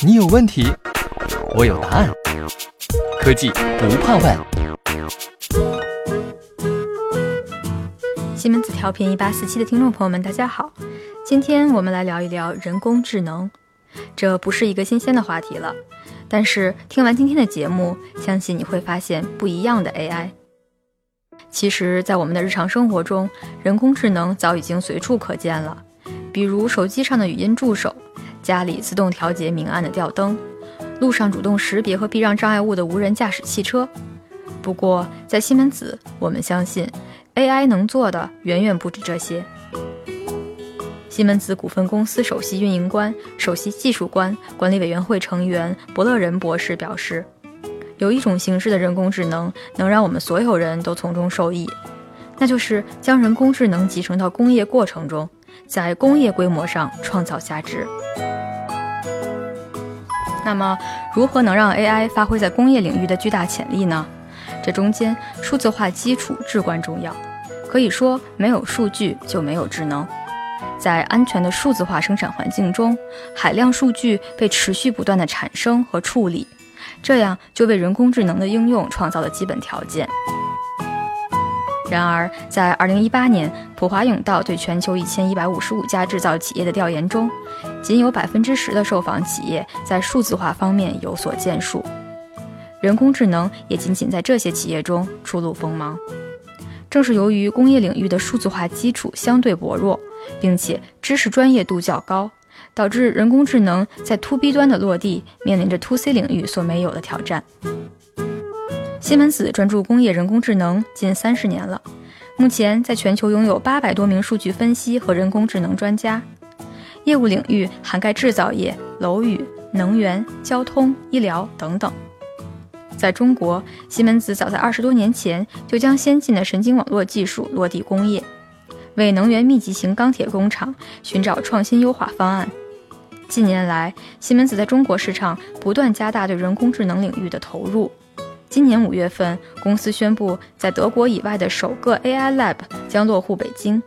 你有问题，我有答案。科技不怕问。西门子调频一八四七的听众朋友们，大家好，今天我们来聊一聊人工智能。这不是一个新鲜的话题了，但是听完今天的节目，相信你会发现不一样的 AI。其实，在我们的日常生活中，人工智能早已经随处可见了，比如手机上的语音助手，家里自动调节明暗的吊灯，路上主动识别和避让障碍物的无人驾驶汽车。不过，在西门子，我们相信。AI 能做的远远不止这些。西门子股份公司首席运营官、首席技术官、管理委员会成员伯乐仁博士表示，有一种形式的人工智能能让我们所有人都从中受益，那就是将人工智能集成到工业过程中，在工业规模上创造价值。那么，如何能让 AI 发挥在工业领域的巨大潜力呢？这中间，数字化基础至关重要。可以说，没有数据就没有智能。在安全的数字化生产环境中，海量数据被持续不断的产生和处理，这样就为人工智能的应用创造了基本条件。然而，在2018年普华永道对全球1155家制造企业的调研中，仅有10%的受访企业在数字化方面有所建树，人工智能也仅仅在这些企业中初露锋芒。正是由于工业领域的数字化基础相对薄弱，并且知识专业度较高，导致人工智能在 To B 端的落地面临着 To C 领域所没有的挑战。西门子专注工业人工智能近三十年了，目前在全球拥有八百多名数据分析和人工智能专家，业务领域涵盖制造业、楼宇、能源、交通、医疗等等。在中国，西门子早在二十多年前就将先进的神经网络技术落地工业，为能源密集型钢铁工厂寻找创新优化方案。近年来，西门子在中国市场不断加大对人工智能领域的投入。今年五月份，公司宣布在德国以外的首个 AI Lab 将落户北京，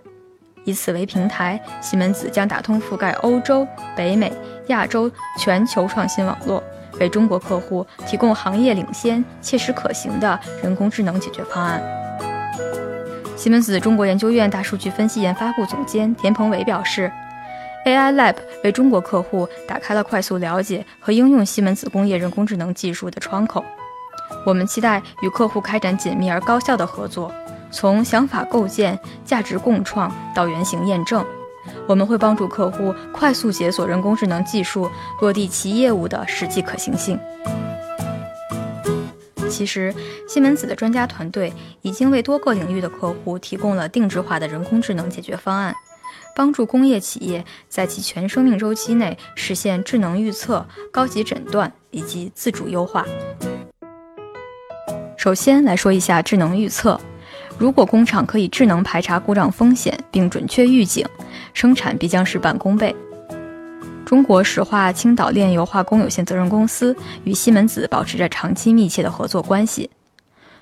以此为平台，西门子将打通覆盖欧洲、北美、亚洲全球创新网络。为中国客户提供行业领先、切实可行的人工智能解决方案。西门子中国研究院大数据分析研发部总监田鹏伟表示，AI Lab 为中国客户打开了快速了解和应用西门子工业人工智能技术的窗口。我们期待与客户开展紧密而高效的合作，从想法构建、价值共创到原型验证。我们会帮助客户快速解锁人工智能技术落地其业务的实际可行性。其实，西门子的专家团队已经为多个领域的客户提供了定制化的人工智能解决方案，帮助工业企业在其全生命周期内实现智能预测、高级诊断以及自主优化。首先来说一下智能预测。如果工厂可以智能排查故障风险并准确预警，生产必将事半功倍。中国石化青岛炼油化工有限责任公司与西门子保持着长期密切的合作关系。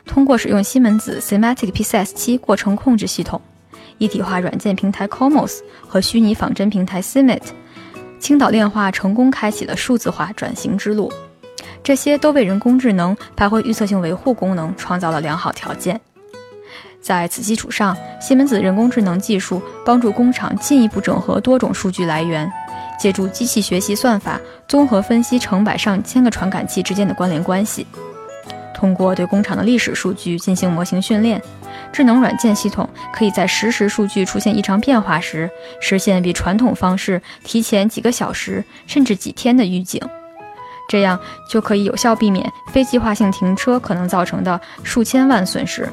通过使用西门子 Sematic PCS7 过程控制系统、一体化软件平台 Comos 和虚拟仿真平台 Simit，青岛炼化成功开启了数字化转型之路。这些都为人工智能发挥预测性维护功能创造了良好条件。在此基础上，西门子人工智能技术帮助工厂进一步整合多种数据来源，借助机器学习算法，综合分析成百上千个传感器之间的关联关系。通过对工厂的历史数据进行模型训练，智能软件系统可以在实时数据出现异常变化时，实现比传统方式提前几个小时甚至几天的预警，这样就可以有效避免非计划性停车可能造成的数千万损失。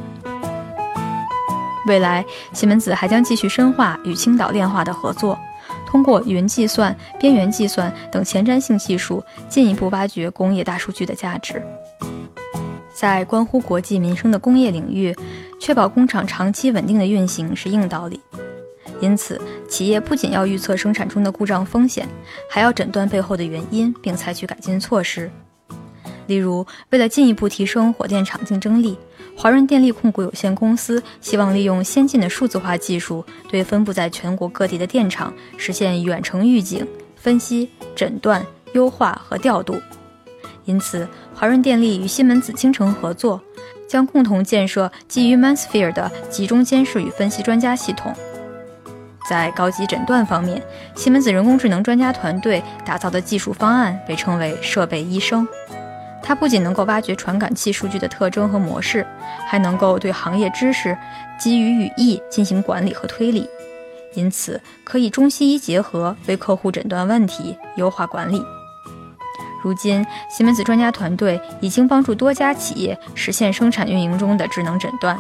未来，西门子还将继续深化与青岛炼化的合作，通过云计算、边缘计算等前瞻性技术，进一步挖掘工业大数据的价值。在关乎国计民生的工业领域，确保工厂长期稳定的运行是硬道理。因此，企业不仅要预测生产中的故障风险，还要诊断背后的原因，并采取改进措施。例如，为了进一步提升火电厂竞争力。华润电力控股有限公司希望利用先进的数字化技术，对分布在全国各地的电厂实现远程预警、分析、诊断、优化和调度。因此，华润电力与西门子、倾城合作，将共同建设基于 ManSphere 的集中监视与分析专家系统。在高级诊断方面，西门子人工智能专家团队打造的技术方案被称为“设备医生”。它不仅能够挖掘传感器数据的特征和模式，还能够对行业知识基于语义进行管理和推理，因此可以中西医结合，为客户诊断问题、优化管理。如今，西门子专家团队已经帮助多家企业实现生产运营中的智能诊断，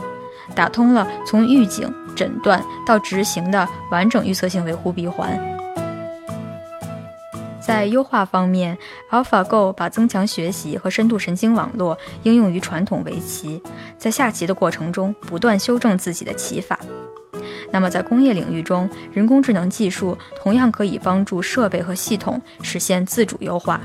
打通了从预警。诊断到执行的完整预测性维护闭环。在优化方面，AlphaGo 把增强学习和深度神经网络应用于传统围棋，在下棋的过程中不断修正自己的棋法。那么，在工业领域中，人工智能技术同样可以帮助设备和系统实现自主优化。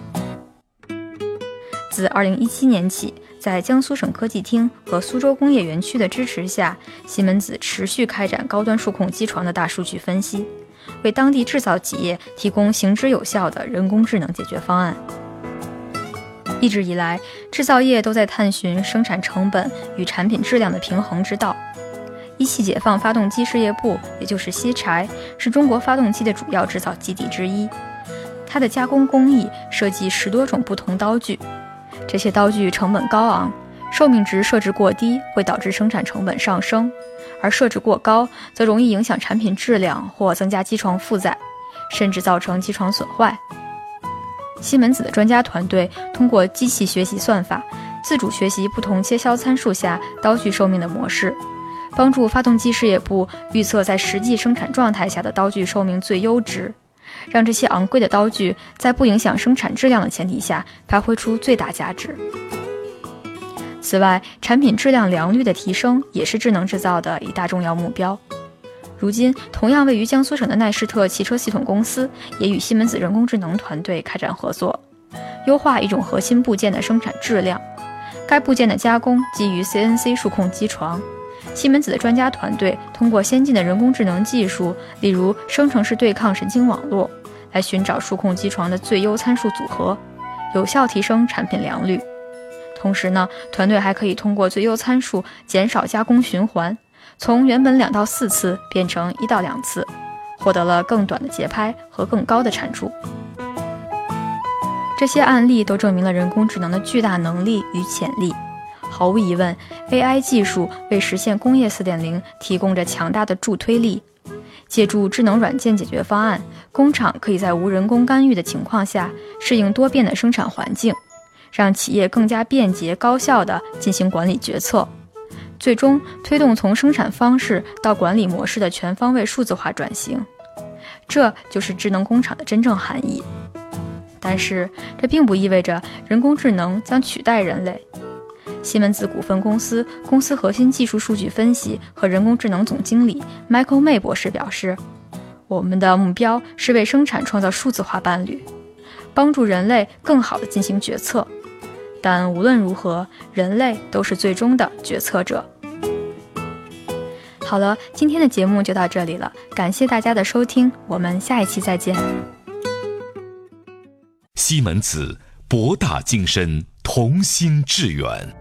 自2017年起。在江苏省科技厅和苏州工业园区的支持下，西门子持续开展高端数控机床的大数据分析，为当地制造企业提供行之有效的人工智能解决方案。一直以来，制造业都在探寻生产成本与产品质量的平衡之道。一汽解放发动机事业部，也就是西柴，是中国发动机的主要制造基地之一。它的加工工艺设计十多种不同刀具。这些刀具成本高昂，寿命值设置过低会导致生产成本上升，而设置过高则容易影响产品质量或增加机床负载，甚至造成机床损坏。西门子的专家团队通过机器学习算法，自主学习不同切削参数下刀具寿命的模式，帮助发动机事业部预测在实际生产状态下的刀具寿命最优值。让这些昂贵的刀具在不影响生产质量的前提下发挥出最大价值。此外，产品质量良率的提升也是智能制造的一大重要目标。如今，同样位于江苏省的奈施特汽车系统公司也与西门子人工智能团队开展合作，优化一种核心部件的生产质量。该部件的加工基于 CNC 数控机床。西门子的专家团队通过先进的人工智能技术，例如生成式对抗神经网络，来寻找数控机床的最优参数组合，有效提升产品良率。同时呢，团队还可以通过最优参数减少加工循环，从原本两到四次变成一到两次，获得了更短的节拍和更高的产出。这些案例都证明了人工智能的巨大能力与潜力。毫无疑问，AI 技术为实现工业4.0提供着强大的助推力。借助智能软件解决方案，工厂可以在无人工干预的情况下适应多变的生产环境，让企业更加便捷高效地进行管理决策，最终推动从生产方式到管理模式的全方位数字化转型。这就是智能工厂的真正含义。但是，这并不意味着人工智能将取代人类。西门子股份公司公司核心技术数据分析和人工智能总经理 Michael May 博士表示：“我们的目标是为生产创造数字化伴侣，帮助人类更好地进行决策。但无论如何，人类都是最终的决策者。”好了，今天的节目就到这里了，感谢大家的收听，我们下一期再见。西门子，博大精深，同心致远。